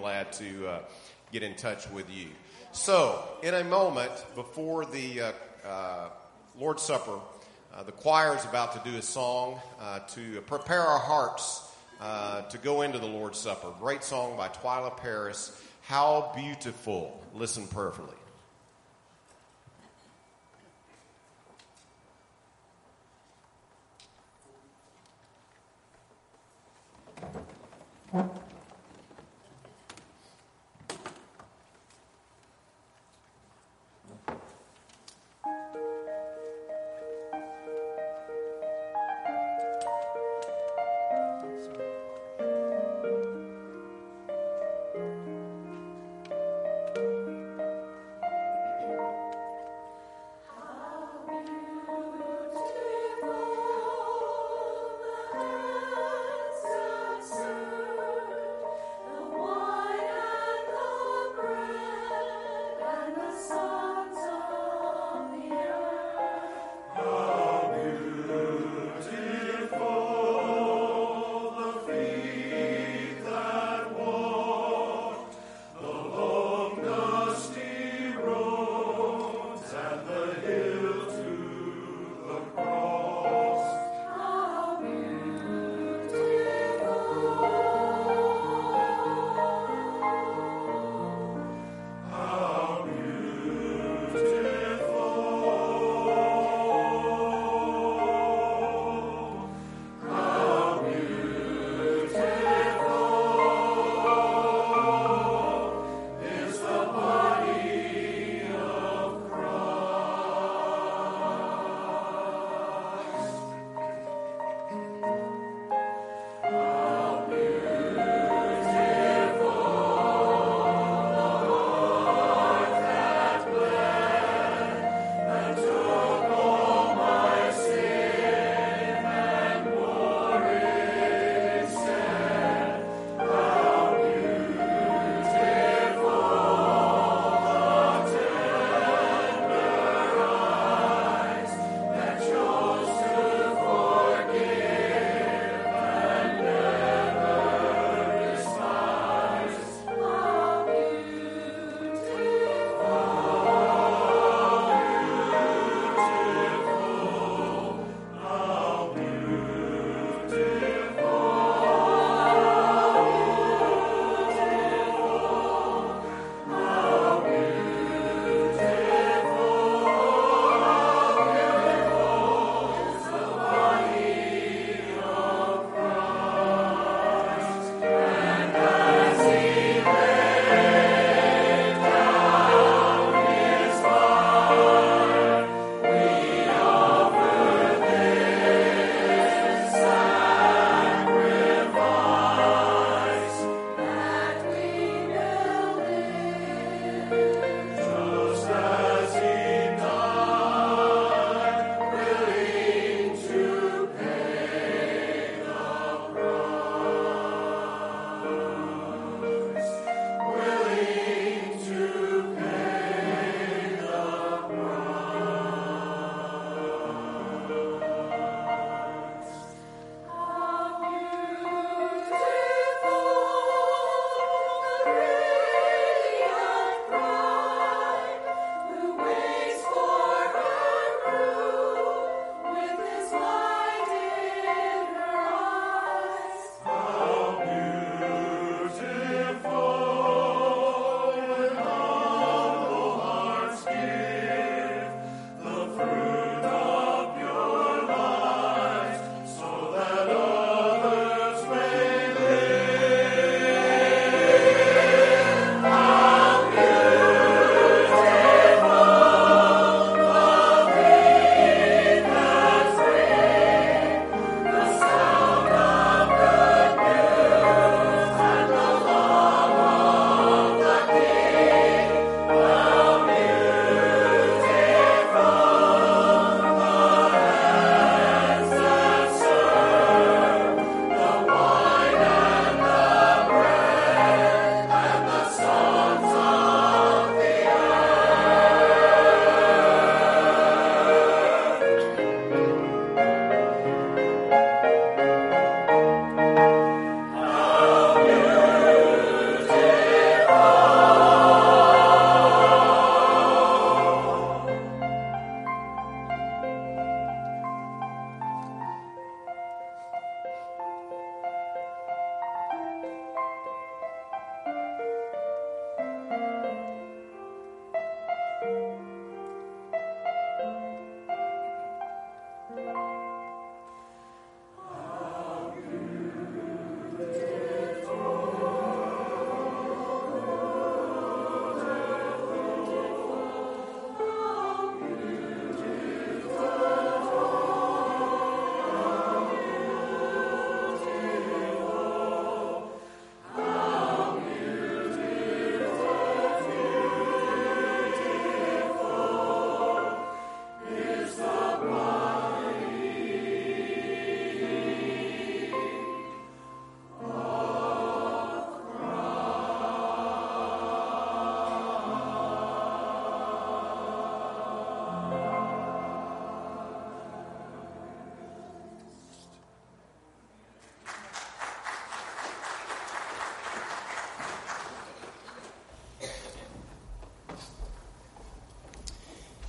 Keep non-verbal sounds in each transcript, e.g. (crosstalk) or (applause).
glad to uh, get in touch with you. So, in a moment, before the uh, uh, Lord's Supper, uh, the choir is about to do a song to prepare our hearts to go into the Lord's Supper. Great song by Twila Paris. How beautiful. Listen prayerfully.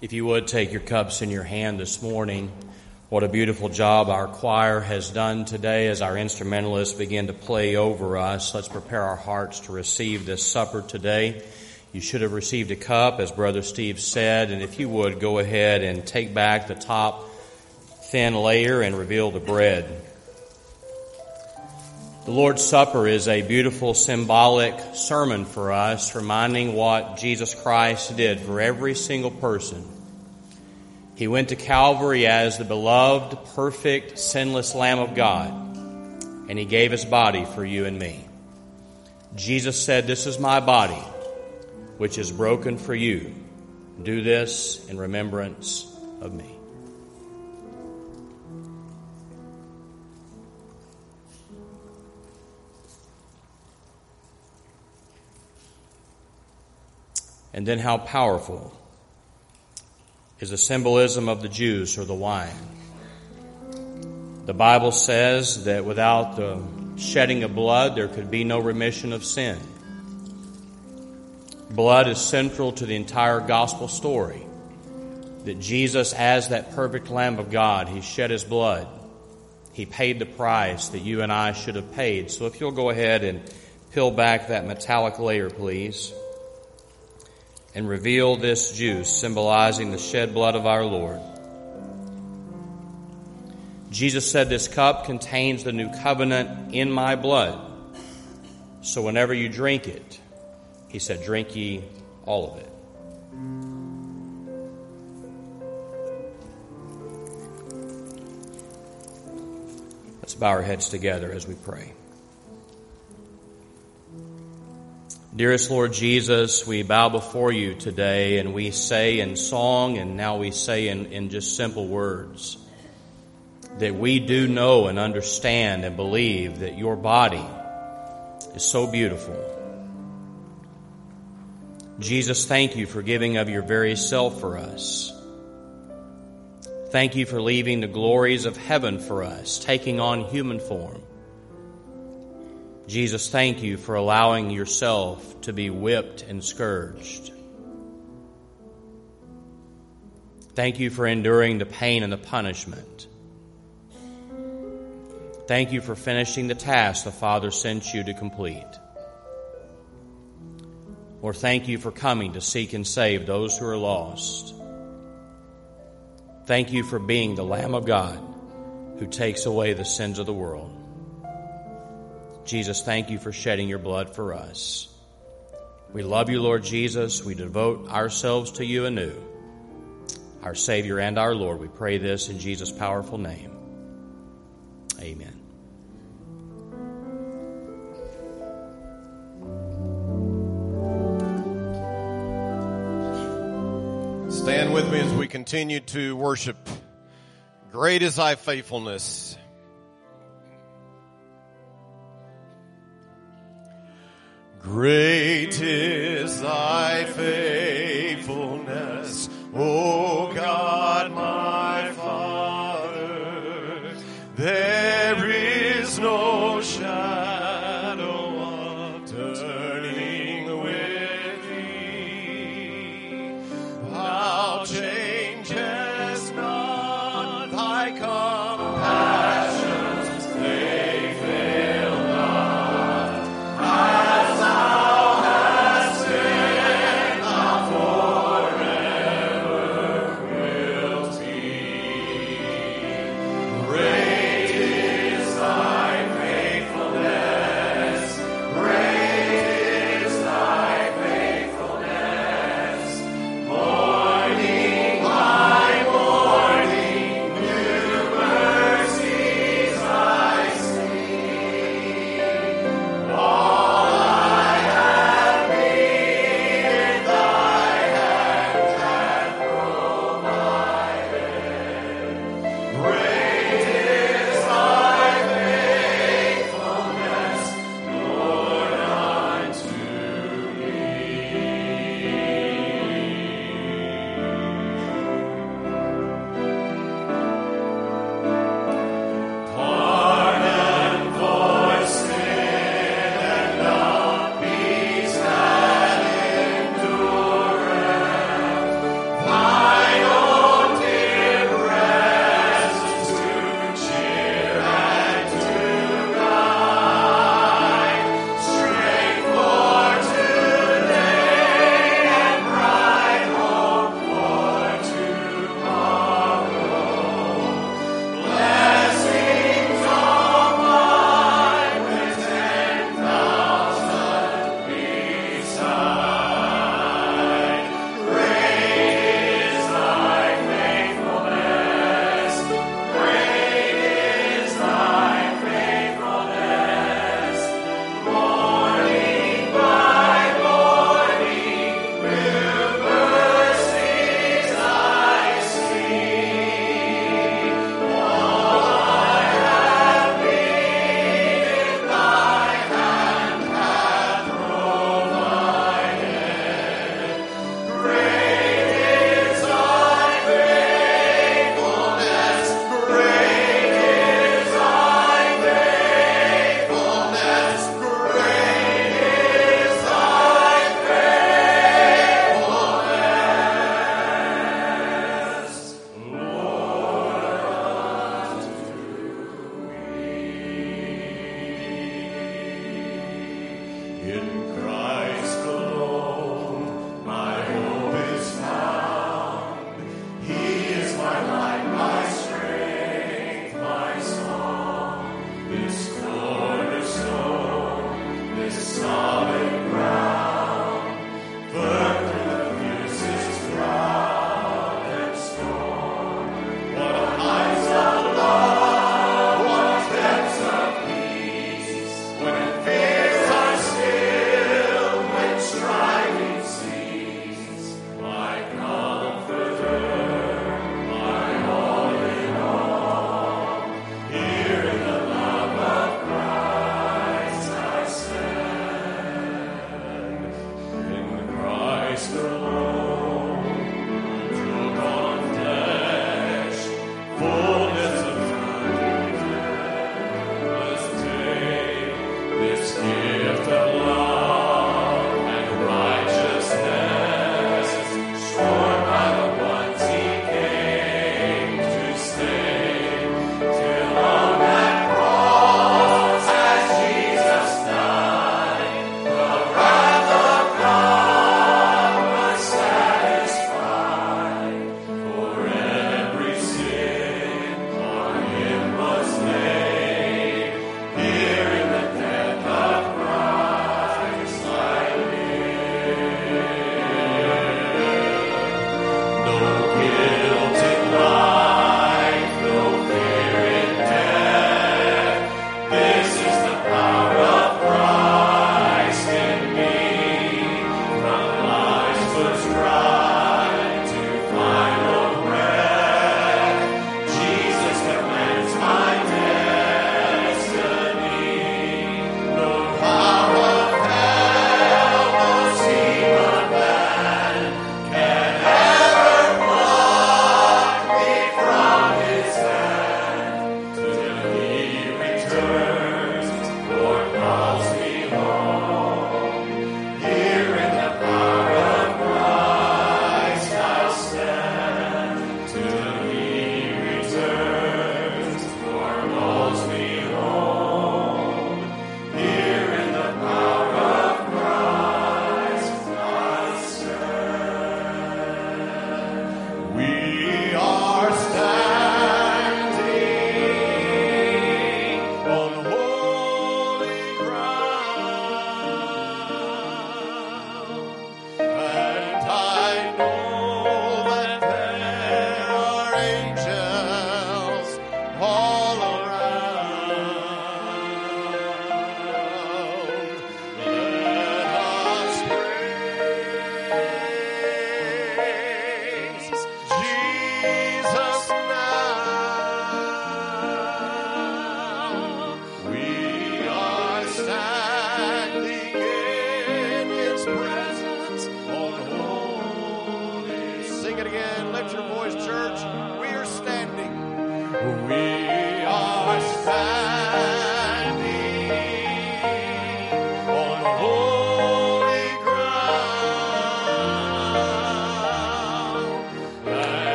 If you would take your cups in your hand this morning, what a beautiful job our choir has done today as our instrumentalists begin to play over us. Let's prepare our hearts to receive this supper today. You should have received a cup, as Brother Steve said, and if you would, go ahead and take back the top thin layer and reveal the bread. The Lord's Supper is a beautiful symbolic sermon for us, reminding what Jesus Christ did for every single person. He went to Calvary as the beloved, perfect, sinless Lamb of God, and He gave His body for you and me. Jesus said, This is my body, which is broken for you. Do this in remembrance of me. And then how powerful is the symbolism of the juice or the wine. The Bible says that without the shedding of blood, there could be no remission of sin. Blood is central to the entire gospel story. That Jesus, as that perfect Lamb of God, He shed His blood. He paid the price that you and I should have paid. So if you'll go ahead and peel back that metallic layer, please and reveal this juice symbolizing the shed blood of our Lord. Jesus said, This cup contains the new covenant in my blood. So whenever you drink it, he said, Drink ye all of it. Let's bow our heads together as we pray. Dearest Lord Jesus, we bow before you today and we say in song and now we say in, in just simple words that we do know and understand and believe that your body is so beautiful. Jesus, thank you for giving of your very self for us. Thank you for leaving the glories of heaven for us, taking on human form Jesus, thank you for allowing yourself to be whipped and scourged. Thank you for enduring the pain and the punishment. Thank you for finishing the task the Father sent you to complete. Or thank you for coming to seek and save those who are lost. Thank you for being the Lamb of God who takes away the sins of the world. Jesus, thank you for shedding your blood for us. We love you, Lord Jesus. We devote ourselves to you anew. Our Savior and our Lord, we pray this in Jesus' powerful name. Amen. Stand with me as we continue to worship. Great is thy faithfulness. Great is thy faithfulness, O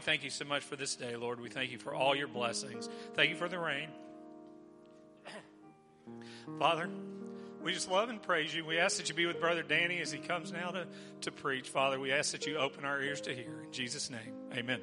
we thank you so much for this day, Lord. We thank you for all your blessings. Thank you for the rain. (clears throat) Father, we just love and praise you. We ask that you be with Brother Danny as he comes now to, to preach. Father, we ask that you open our ears to hear. In Jesus' name, amen.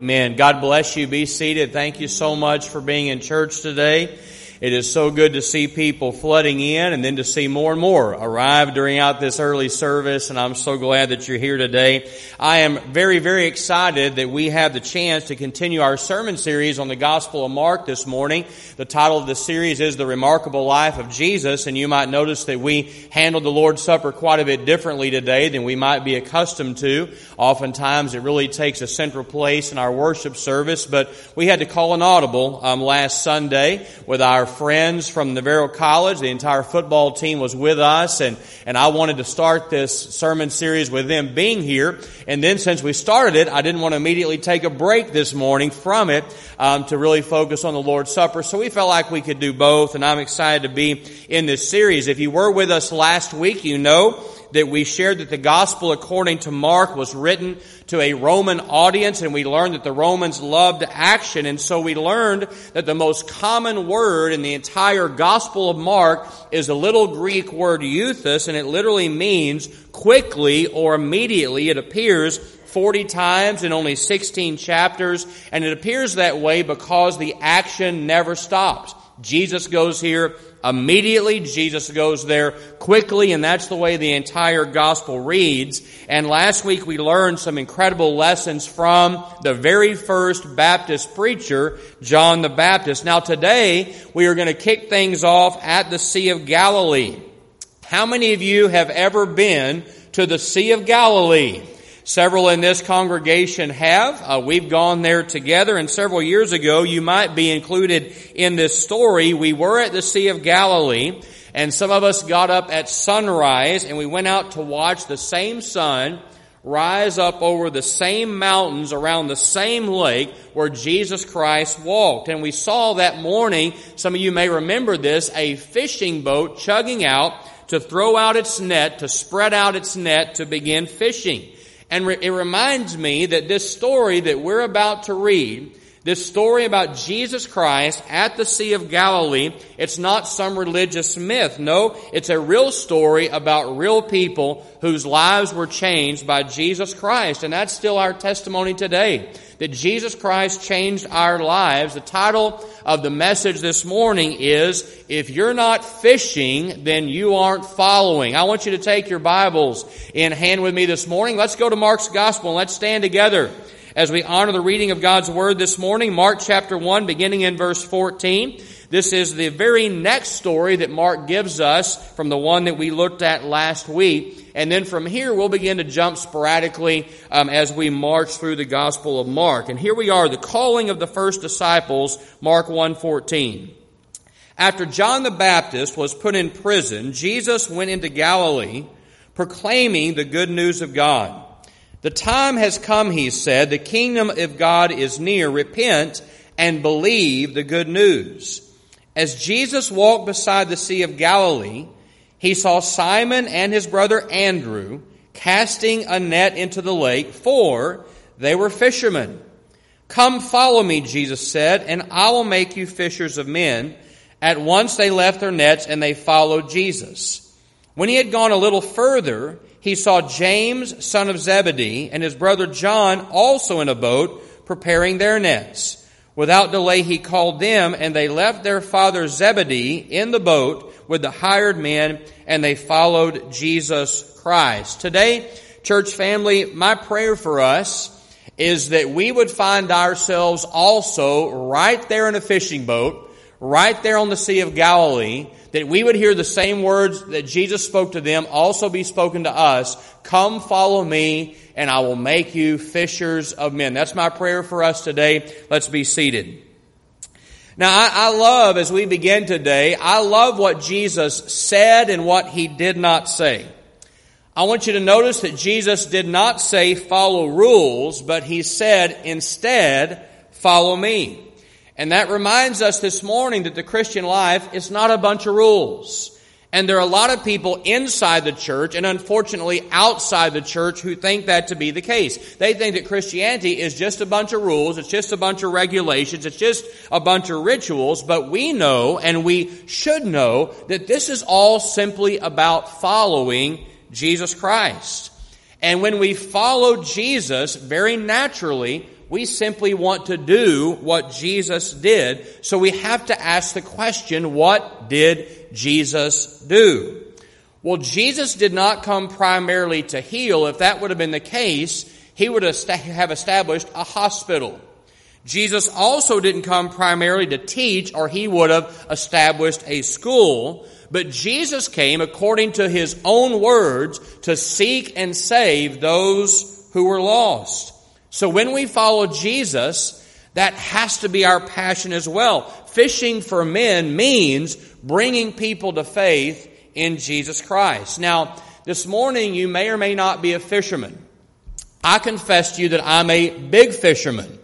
Amen. God bless you. Be seated. Thank you so much for being in church today. It is so good to see people flooding in and then to see more and more arrive during out this early service. And I'm so glad that you're here today. I am very, very excited that we have the chance to continue our sermon series on the Gospel of Mark this morning. The title of the series is The Remarkable Life of Jesus. And you might notice that we handled the Lord's Supper quite a bit differently today than we might be accustomed to. Oftentimes it really takes a central place in our worship service, but we had to call an audible um, last Sunday with our friends from Navarro College. The entire football team was with us, and, and I wanted to start this sermon series with them being here. And then since we started it, I didn't want to immediately take a break this morning from it um, to really focus on the Lord's Supper. So we felt like we could do both, and I'm excited to be in this series. If you were with us last week, you know that we shared that the gospel according to Mark was written to a Roman audience and we learned that the Romans loved action and so we learned that the most common word in the entire gospel of Mark is a little Greek word euthus and it literally means quickly or immediately. It appears 40 times in only 16 chapters and it appears that way because the action never stops. Jesus goes here immediately. Jesus goes there quickly, and that's the way the entire gospel reads. And last week we learned some incredible lessons from the very first Baptist preacher, John the Baptist. Now today we are going to kick things off at the Sea of Galilee. How many of you have ever been to the Sea of Galilee? Several in this congregation have. Uh, we've gone there together, and several years ago, you might be included in this story. We were at the Sea of Galilee, and some of us got up at sunrise, and we went out to watch the same sun rise up over the same mountains around the same lake where Jesus Christ walked. And we saw that morning, some of you may remember this, a fishing boat chugging out to throw out its net, to spread out its net to begin fishing. And re- it reminds me that this story that we're about to read, this story about Jesus Christ at the Sea of Galilee, it's not some religious myth. No, it's a real story about real people whose lives were changed by Jesus Christ. And that's still our testimony today that Jesus Christ changed our lives. The title of the message this morning is, If You're Not Fishing, Then You Aren't Following. I want you to take your Bibles in hand with me this morning. Let's go to Mark's Gospel and let's stand together as we honor the reading of God's Word this morning. Mark chapter 1, beginning in verse 14. This is the very next story that Mark gives us from the one that we looked at last week. And then from here, we'll begin to jump sporadically um, as we march through the Gospel of Mark. And here we are, the calling of the first disciples, Mark 1.14. After John the Baptist was put in prison, Jesus went into Galilee, proclaiming the good news of God. The time has come, he said, the kingdom of God is near. Repent and believe the good news. As Jesus walked beside the Sea of Galilee, he saw Simon and his brother Andrew casting a net into the lake, for They were fishermen. Come follow me, Jesus said, and I will make you fishers of men. At once they left their nets and they followed Jesus. When he had gone a little further, he saw James, son of Zebedee, and his brother John also in a boat preparing their nets. Without delay, he called them, and they left their father Zebedee in the boat with the hired men, and they followed Jesus Christ. Today, church family, my prayer for us is that we would find ourselves also right there in a fishing boat, right there on the Sea of Galilee, that we would hear the same words that Jesus spoke to them also be spoken to us. Come follow me and I will make you fishers of men. That's my prayer for us today. Let's be seated. Now I, I love, as we begin today, I love what Jesus said and what he did not say. I want you to notice that Jesus did not say follow rules, but he said instead follow me. And that reminds us this morning that the Christian life is not a bunch of rules. And there are a lot of people inside the church and unfortunately outside the church who think that to be the case. They think that Christianity is just a bunch of rules, it's just a bunch of regulations, it's just a bunch of rituals, but we know and we should know that this is all simply about following Jesus Christ. And when we follow Jesus, very naturally, we simply want to do what Jesus did. So we have to ask the question, what did Jesus do? Well, Jesus did not come primarily to heal. If that would have been the case, he would have established a hospital. Jesus also didn't come primarily to teach, or he would have established a school. But Jesus came, according to his own words, to seek and save those who were lost. So when we follow Jesus, that has to be our passion as well. Fishing for men means bringing people to faith in Jesus Christ. Now, this morning you may or may not be a fisherman. I confess to you that I'm a big fisherman.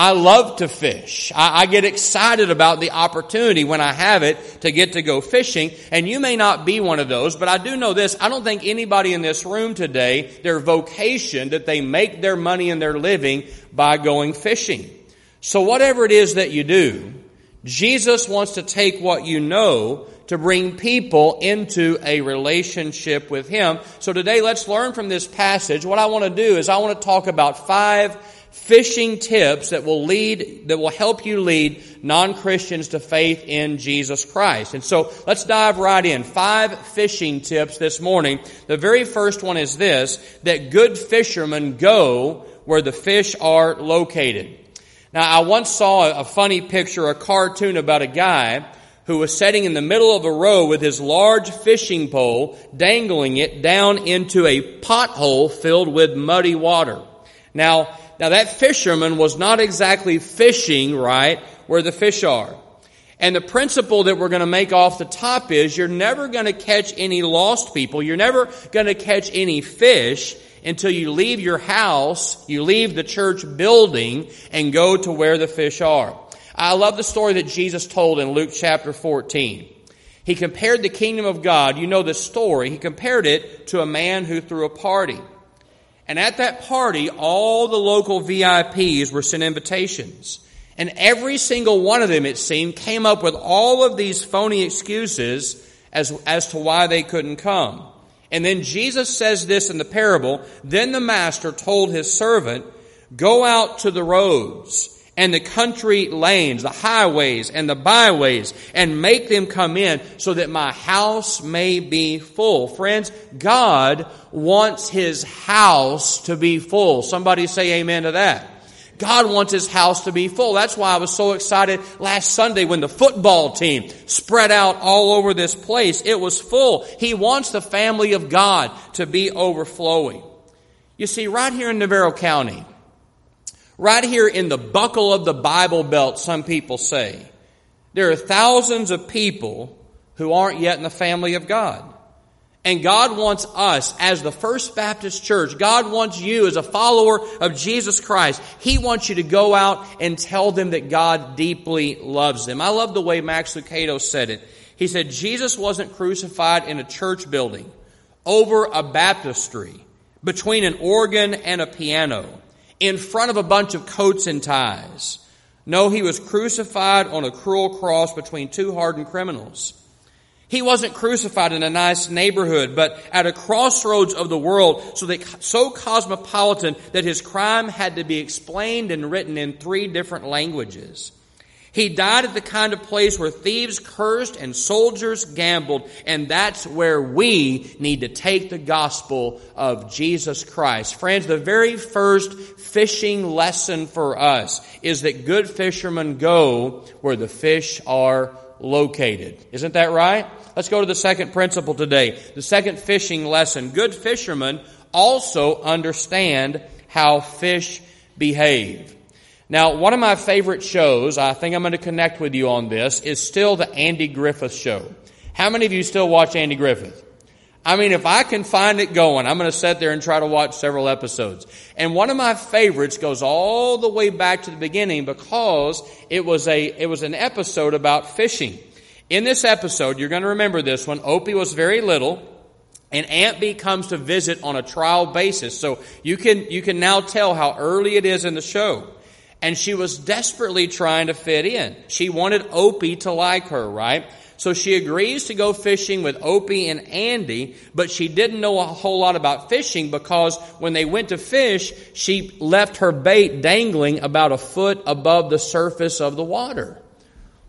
I love to fish. I, I, get excited about the opportunity when I have it to get to go fishing. And you may not be one of those, but I do know this. I don't think anybody in this room today, their vocation, that they make their money and their living by going fishing. So whatever it is that you do, Jesus wants to take what you know to bring people into a relationship with Him. So today let's learn from this passage. What I want to do is I want to talk about five fishing tips that will lead, that will help you lead non-Christians to faith in Jesus Christ. And so let's dive right in. Five fishing tips this morning. The very first one is this, that good fishermen go where the fish are located. Now I once saw a funny picture, a cartoon about a guy who was sitting in the middle of a row with his large fishing pole, dangling it down into a pothole filled with muddy water. Now, now that fisherman was not exactly fishing right where the fish are. And the principle that we're going to make off the top is you're never going to catch any lost people. You're never going to catch any fish until you leave your house, you leave the church building and go to where the fish are. I love the story that Jesus told in Luke chapter 14. He compared the kingdom of God, you know the story, he compared it to a man who threw a party. And at that party, all the local VIPs were sent invitations. And every single one of them, it seemed, came up with all of these phony excuses as, as to why they couldn't come. And then Jesus says this in the parable. Then the master told his servant, go out to the roads and the country lanes, the highways and the byways, and make them come in so that my house may be full. Friends, God wants His house to be full. Somebody say amen to that. God wants His house to be full. That's why I was so excited last Sunday when the football team spread out all over this place. It was full. He wants the family of God to be overflowing. You see, right here in Navarro County, right here in the buckle of the Bible Belt, some people say, there are thousands of people who aren't yet in the family of God. And God wants us as the First Baptist Church, God wants you as a follower of Jesus Christ. He wants you to go out and tell them that God deeply loves them. I love the way Max Lucado said it. He said, Jesus wasn't crucified in a church building over a baptistry between an organ and a piano. In front of a bunch of coats and ties. No, he was crucified on a cruel cross between two hardened criminals. He wasn't crucified in a nice neighborhood, but at a crossroads of the world, so that, so cosmopolitan that his crime had to be explained and written in three different languages. He died at the kind of place where thieves cursed and soldiers gambled, and that's where we need to take the gospel of Jesus Christ. Friends, the very first fishing lesson for us is that good fishermen go where the fish are located. Isn't that right? Let's go to the second principle today. The second fishing lesson. Good fishermen also understand how fish behave. Now, one of my favorite shows, I think I'm going to connect with you on this, is still the Andy Griffith Show. How many of you still watch Andy Griffith? I mean, if I can find it going, I'm going to sit there and try to watch several episodes. And one of my favorites goes all the way back to the beginning because it was a, it was an episode about fishing. In this episode, you're going to remember this one, Opie was very little. And Aunt Bee comes to visit on a trial basis. So you can, you can now tell how early it is in the show and she was desperately trying to fit in. She wanted Opie to like her, right? So she agrees to go fishing with Opie and Andy, but she didn't know a whole lot about fishing because when they went to fish, she left her bait dangling about a foot above the surface of the water.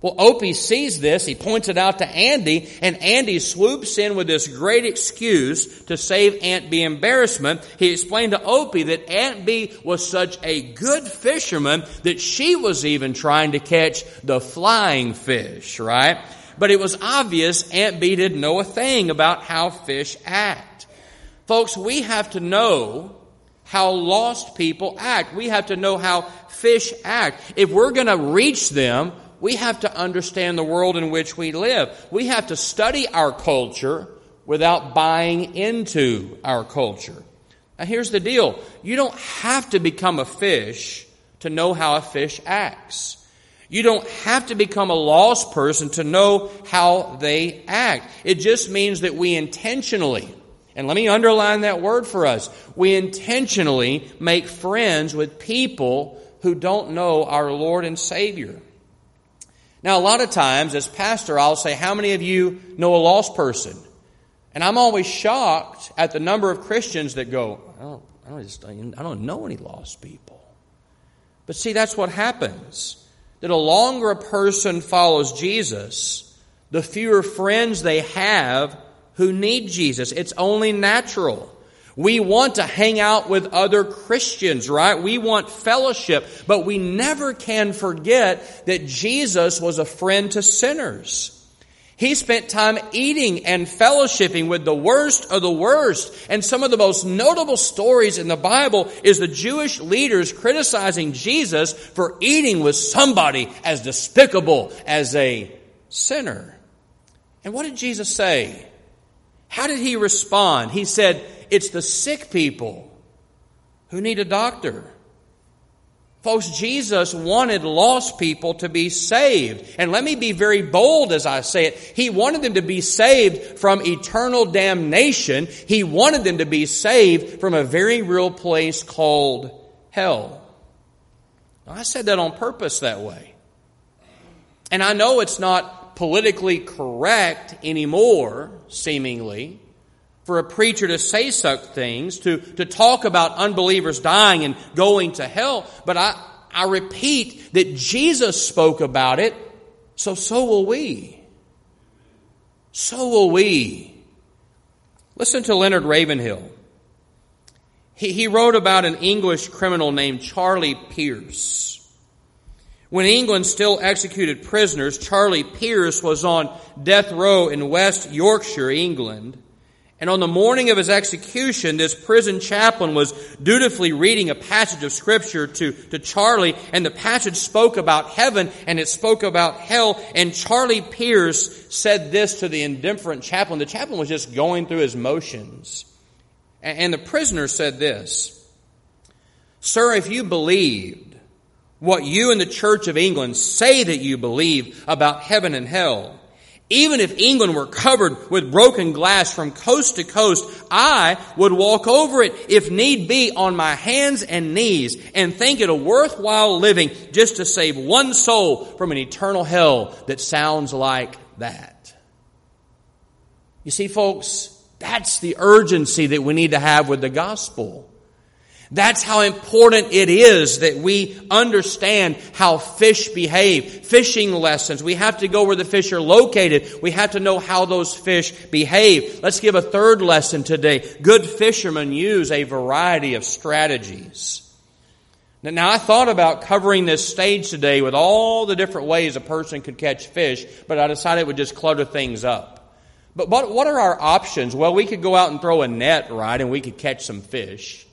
Well, Opie sees this, he points it out to Andy, and Andy swoops in with this great excuse to save Aunt Bee embarrassment. He explained to Opie that Aunt Bee was such a good fisherman that she was even trying to catch the flying fish, right? But it was obvious Aunt Bee didn't know a thing about how fish act. Folks, we have to know how lost people act. We have to know how fish act. If we're going to reach them, we have to understand the world in which we live. We have to study our culture without buying into our culture. Now, here's the deal you don't have to become a fish to know how a fish acts. You don't have to become a lost person to know how they act. It just means that we intentionally, and let me underline that word for us, we intentionally make friends with people who don't know our Lord and Savior. Now, a lot of times, as pastor, I'll say, How many of you know a lost person? And I'm always shocked at the number of Christians that go, I don't, I don't, just, I don't know any lost people. But see, that's what happens. That the longer a person follows Jesus, the fewer friends they have who need Jesus. It's only natural. We want to hang out with other Christians, right? We want fellowship, but we never can forget that Jesus was a friend to sinners. He spent time eating and fellowshipping with the worst of the worst. And some of the most notable stories in the Bible is the Jewish leaders criticizing Jesus for eating with somebody as despicable as a sinner. And what did Jesus say? How did he respond? He said, it's the sick people who need a doctor. Folks, Jesus wanted lost people to be saved. And let me be very bold as I say it. He wanted them to be saved from eternal damnation. He wanted them to be saved from a very real place called hell. Now, I said that on purpose that way. And I know it's not politically correct anymore, seemingly for a preacher to say such things, to, to talk about unbelievers dying and going to hell. But I, I repeat that Jesus spoke about it, so so will we. So will we. Listen to Leonard Ravenhill. He, he wrote about an English criminal named Charlie Pierce. When England still executed prisoners, Charlie Pierce was on death row in West Yorkshire, England. And on the morning of his execution, this prison chaplain was dutifully reading a passage of scripture to, to Charlie, and the passage spoke about heaven and it spoke about hell. And Charlie Pierce said this to the indifferent chaplain. The chaplain was just going through his motions. And, and the prisoner said this Sir, if you believed what you and the Church of England say that you believe about heaven and hell, Even if England were covered with broken glass from coast to coast, I would walk over it if need be on my hands and knees and think it a worthwhile living just to save one soul from an eternal hell that sounds like that. You see, folks, that's the urgency that we need to have with the gospel. That's how important it is that we understand how fish behave. Fishing lessons. We have to go where the fish are located. We have to know how those fish behave. Let's give a third lesson today. Good fishermen use a variety of strategies. Now, I thought about covering this stage today with all the different ways a person could catch fish, but I decided it would just clutter things up. But what are our options? Well, we could go out and throw a net, right, and we could catch some fish.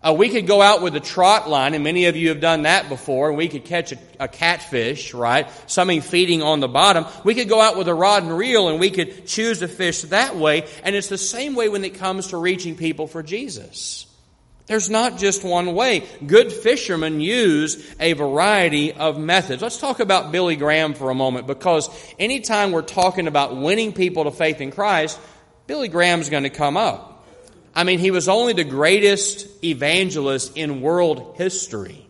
Uh, we could go out with a trot line, and many of you have done that before, and we could catch a, a, catfish, right? Something feeding on the bottom. We could go out with a rod and reel, and we could choose a fish that way. And it's the same way when it comes to reaching people for Jesus. There's not just one way. Good fishermen use a variety of methods. Let's talk about Billy Graham for a moment, because anytime we're talking about winning people to faith in Christ, Billy Graham's going to come up. I mean, he was only the greatest evangelist in world history.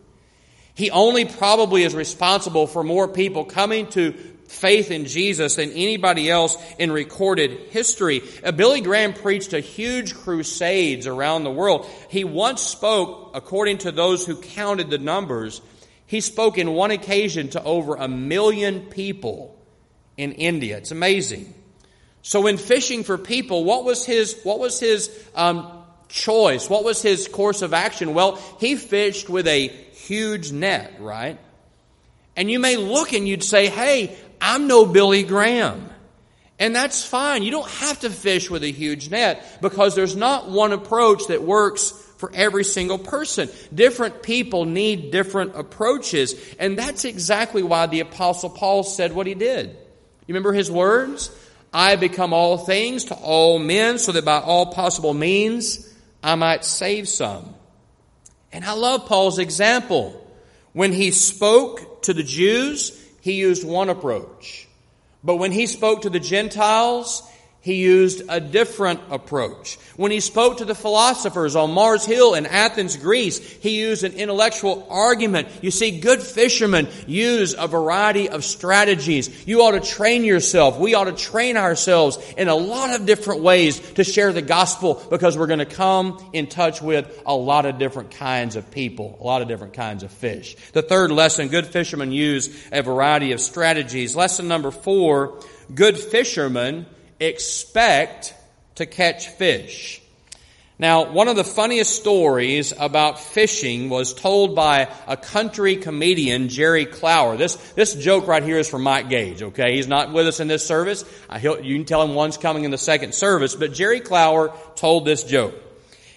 He only probably is responsible for more people coming to faith in Jesus than anybody else in recorded history. Uh, Billy Graham preached a huge crusades around the world. He once spoke, according to those who counted the numbers, he spoke in one occasion to over a million people in India. It's amazing. So in fishing for people, what was his, what was his um, choice? What was his course of action? Well, he fished with a huge net, right? And you may look and you'd say, hey, I'm no Billy Graham. And that's fine. You don't have to fish with a huge net because there's not one approach that works for every single person. Different people need different approaches. And that's exactly why the apostle Paul said what he did. You remember his words? I become all things to all men so that by all possible means I might save some. And I love Paul's example. When he spoke to the Jews, he used one approach. But when he spoke to the Gentiles, he used a different approach. When he spoke to the philosophers on Mars Hill in Athens, Greece, he used an intellectual argument. You see, good fishermen use a variety of strategies. You ought to train yourself. We ought to train ourselves in a lot of different ways to share the gospel because we're going to come in touch with a lot of different kinds of people, a lot of different kinds of fish. The third lesson, good fishermen use a variety of strategies. Lesson number four, good fishermen expect to catch fish. Now, one of the funniest stories about fishing was told by a country comedian, Jerry Clower. This, this joke right here is from Mike Gage, okay? He's not with us in this service. I, you can tell him one's coming in the second service, but Jerry Clower told this joke.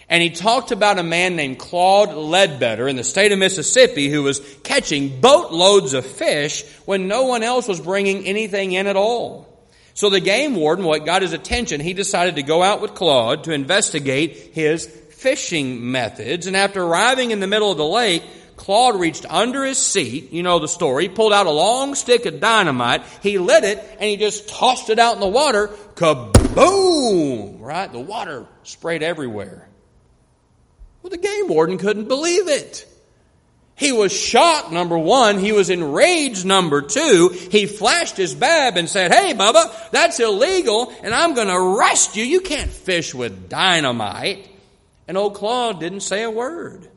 And he talked about a man named Claude Ledbetter in the state of Mississippi who was catching boatloads of fish when no one else was bringing anything in at all. So the game warden, what got his attention, he decided to go out with Claude to investigate his fishing methods. And after arriving in the middle of the lake, Claude reached under his seat. You know the story. Pulled out a long stick of dynamite. He lit it and he just tossed it out in the water. Kaboom! Right? The water sprayed everywhere. Well, the game warden couldn't believe it. He was shocked, number one. He was enraged, number two. He flashed his bab and said, Hey, Bubba, that's illegal and I'm going to arrest you. You can't fish with dynamite. And old Claude didn't say a word.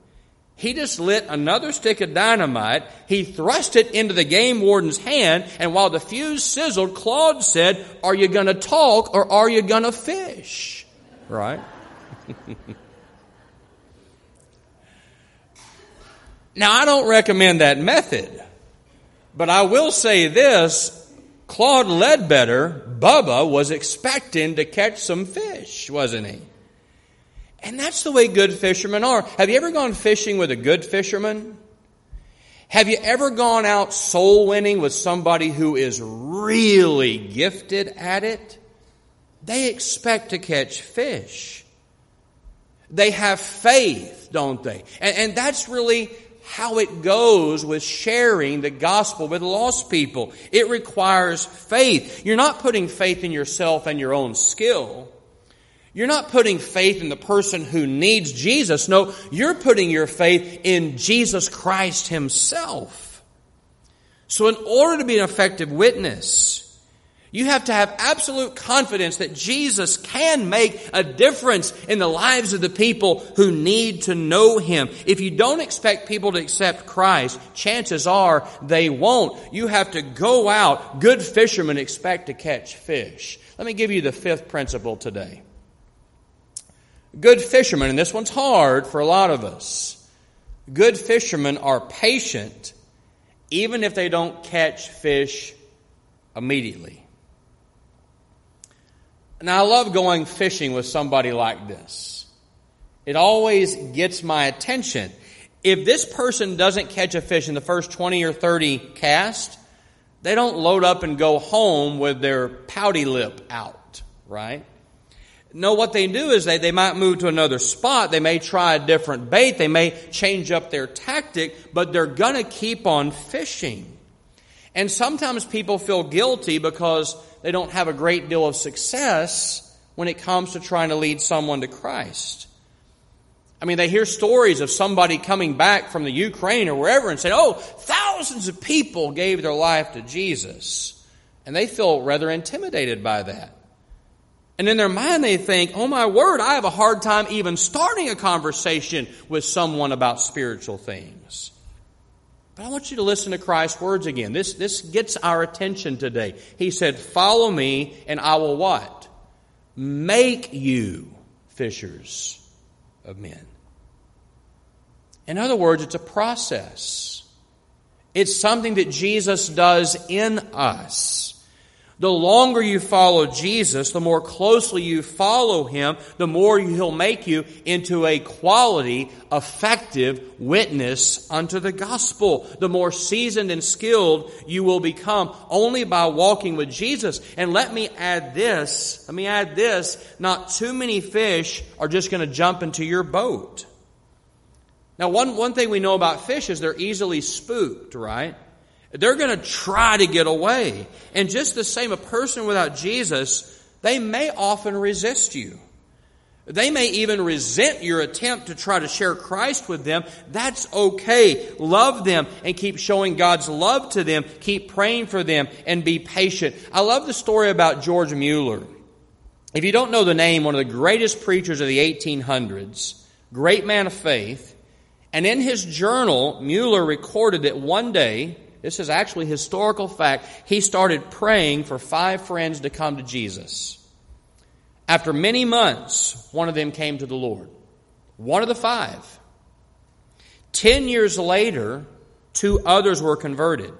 He just lit another stick of dynamite. He thrust it into the game warden's hand, and while the fuse sizzled, Claude said, Are you going to talk or are you going to fish? Right? (laughs) Now, I don't recommend that method, but I will say this Claude Ledbetter, Bubba, was expecting to catch some fish, wasn't he? And that's the way good fishermen are. Have you ever gone fishing with a good fisherman? Have you ever gone out soul winning with somebody who is really gifted at it? They expect to catch fish. They have faith, don't they? And, and that's really how it goes with sharing the gospel with lost people. It requires faith. You're not putting faith in yourself and your own skill. You're not putting faith in the person who needs Jesus. No, you're putting your faith in Jesus Christ Himself. So in order to be an effective witness, you have to have absolute confidence that Jesus can make a difference in the lives of the people who need to know Him. If you don't expect people to accept Christ, chances are they won't. You have to go out. Good fishermen expect to catch fish. Let me give you the fifth principle today. Good fishermen, and this one's hard for a lot of us. Good fishermen are patient even if they don't catch fish immediately. Now, I love going fishing with somebody like this. It always gets my attention. If this person doesn't catch a fish in the first 20 or 30 casts, they don't load up and go home with their pouty lip out, right? No, what they do is they, they might move to another spot. They may try a different bait. They may change up their tactic, but they're gonna keep on fishing. And sometimes people feel guilty because they don't have a great deal of success when it comes to trying to lead someone to Christ. I mean, they hear stories of somebody coming back from the Ukraine or wherever and say, oh, thousands of people gave their life to Jesus. And they feel rather intimidated by that. And in their mind, they think, oh my word, I have a hard time even starting a conversation with someone about spiritual things. But I want you to listen to Christ's words again. This, this gets our attention today. He said, Follow me, and I will what? Make you fishers of men. In other words, it's a process. It's something that Jesus does in us. The longer you follow Jesus, the more closely you follow Him, the more He'll make you into a quality, effective witness unto the gospel. The more seasoned and skilled you will become only by walking with Jesus. And let me add this, let me add this, not too many fish are just going to jump into your boat. Now, one, one thing we know about fish is they're easily spooked, right? They're going to try to get away. And just the same, a person without Jesus, they may often resist you. They may even resent your attempt to try to share Christ with them. That's okay. Love them and keep showing God's love to them. Keep praying for them and be patient. I love the story about George Mueller. If you don't know the name, one of the greatest preachers of the 1800s, great man of faith, and in his journal, Mueller recorded that one day this is actually historical fact. He started praying for five friends to come to Jesus. After many months, one of them came to the Lord. One of the five. Ten years later, two others were converted.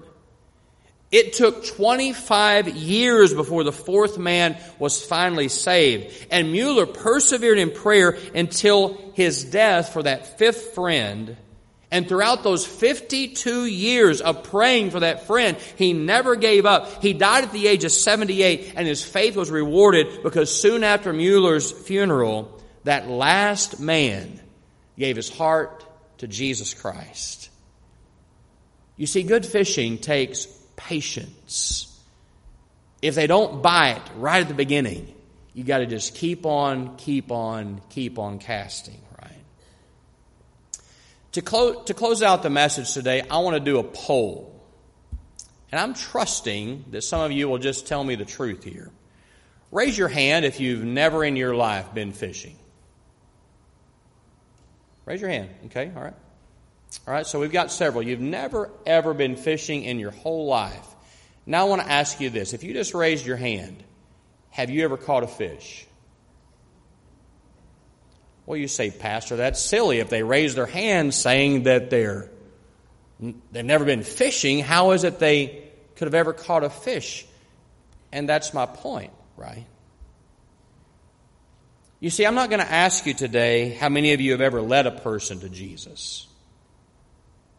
It took 25 years before the fourth man was finally saved. And Mueller persevered in prayer until his death for that fifth friend and throughout those 52 years of praying for that friend, he never gave up. He died at the age of 78 and his faith was rewarded because soon after Mueller's funeral, that last man gave his heart to Jesus Christ. You see, good fishing takes patience. If they don't bite right at the beginning, you got to just keep on, keep on, keep on casting. To, close, to close out the message today, I want to do a poll. And I'm trusting that some of you will just tell me the truth here. Raise your hand if you've never in your life been fishing. Raise your hand. Okay, all right. All right, so we've got several. You've never, ever been fishing in your whole life. Now I want to ask you this. If you just raised your hand, have you ever caught a fish? Well, you say, Pastor, that's silly. If they raise their hand saying that they're they've never been fishing, how is it they could have ever caught a fish? And that's my point, right? You see, I'm not going to ask you today how many of you have ever led a person to Jesus.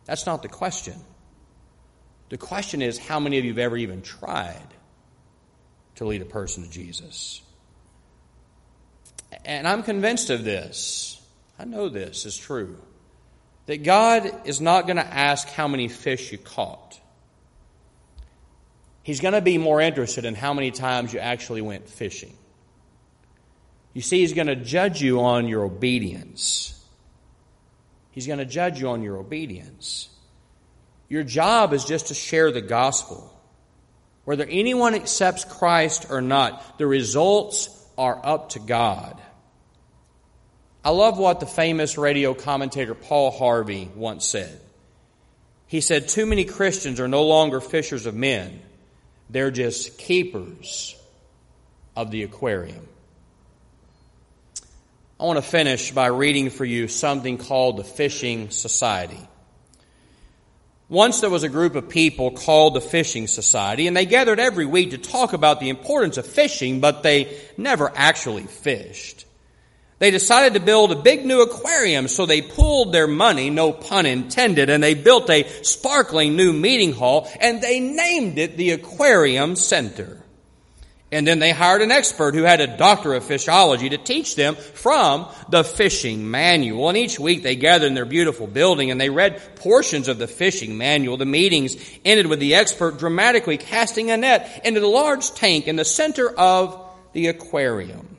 That's not the question. The question is how many of you have ever even tried to lead a person to Jesus? And I'm convinced of this. I know this is true. that God is not going to ask how many fish you caught. He's going to be more interested in how many times you actually went fishing. You see, He's going to judge you on your obedience. He's going to judge you on your obedience. Your job is just to share the gospel. Whether anyone accepts Christ or not, the results are up to God. I love what the famous radio commentator Paul Harvey once said. He said, Too many Christians are no longer fishers of men, they're just keepers of the aquarium. I want to finish by reading for you something called the Fishing Society. Once there was a group of people called the Fishing Society, and they gathered every week to talk about the importance of fishing, but they never actually fished. They decided to build a big new aquarium, so they pooled their money, no pun intended, and they built a sparkling new meeting hall, and they named it the Aquarium Center. And then they hired an expert who had a doctor of fishology to teach them from the fishing manual. And each week they gathered in their beautiful building and they read portions of the fishing manual. The meetings ended with the expert dramatically casting a net into the large tank in the center of the aquarium.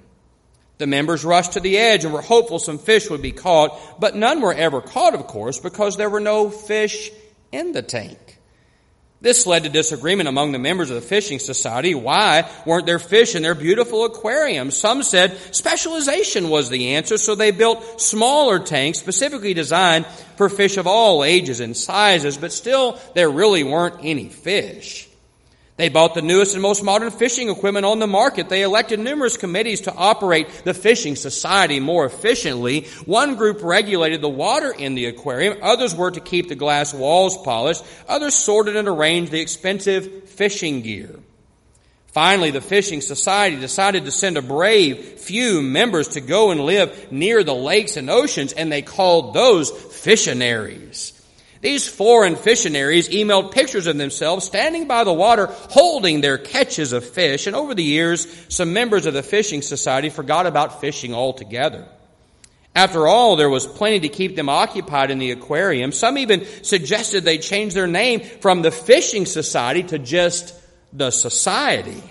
The members rushed to the edge and were hopeful some fish would be caught, but none were ever caught, of course, because there were no fish in the tank. This led to disagreement among the members of the fishing society. Why weren't there fish in their beautiful aquariums? Some said specialization was the answer, so they built smaller tanks specifically designed for fish of all ages and sizes, but still there really weren't any fish. They bought the newest and most modern fishing equipment on the market. They elected numerous committees to operate the fishing society more efficiently. One group regulated the water in the aquarium. Others were to keep the glass walls polished. Others sorted and arranged the expensive fishing gear. Finally, the fishing society decided to send a brave few members to go and live near the lakes and oceans, and they called those fissionaries. These foreign fissionaries emailed pictures of themselves standing by the water holding their catches of fish, and over the years, some members of the fishing society forgot about fishing altogether. After all, there was plenty to keep them occupied in the aquarium. Some even suggested they change their name from the fishing society to just the society.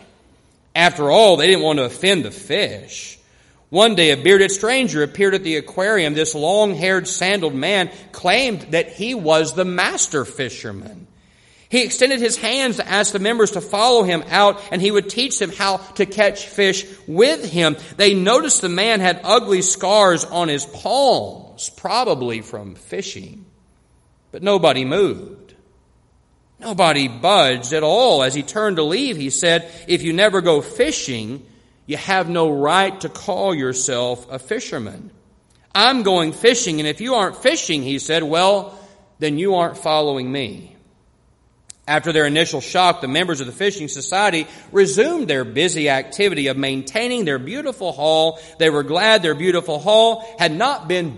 After all, they didn't want to offend the fish. One day, a bearded stranger appeared at the aquarium. This long haired, sandaled man claimed that he was the master fisherman. He extended his hands to ask the members to follow him out, and he would teach them how to catch fish with him. They noticed the man had ugly scars on his palms, probably from fishing. But nobody moved. Nobody budged at all. As he turned to leave, he said, If you never go fishing, you have no right to call yourself a fisherman. I'm going fishing, and if you aren't fishing, he said, well, then you aren't following me. After their initial shock, the members of the fishing society resumed their busy activity of maintaining their beautiful hall. They were glad their beautiful hall had not been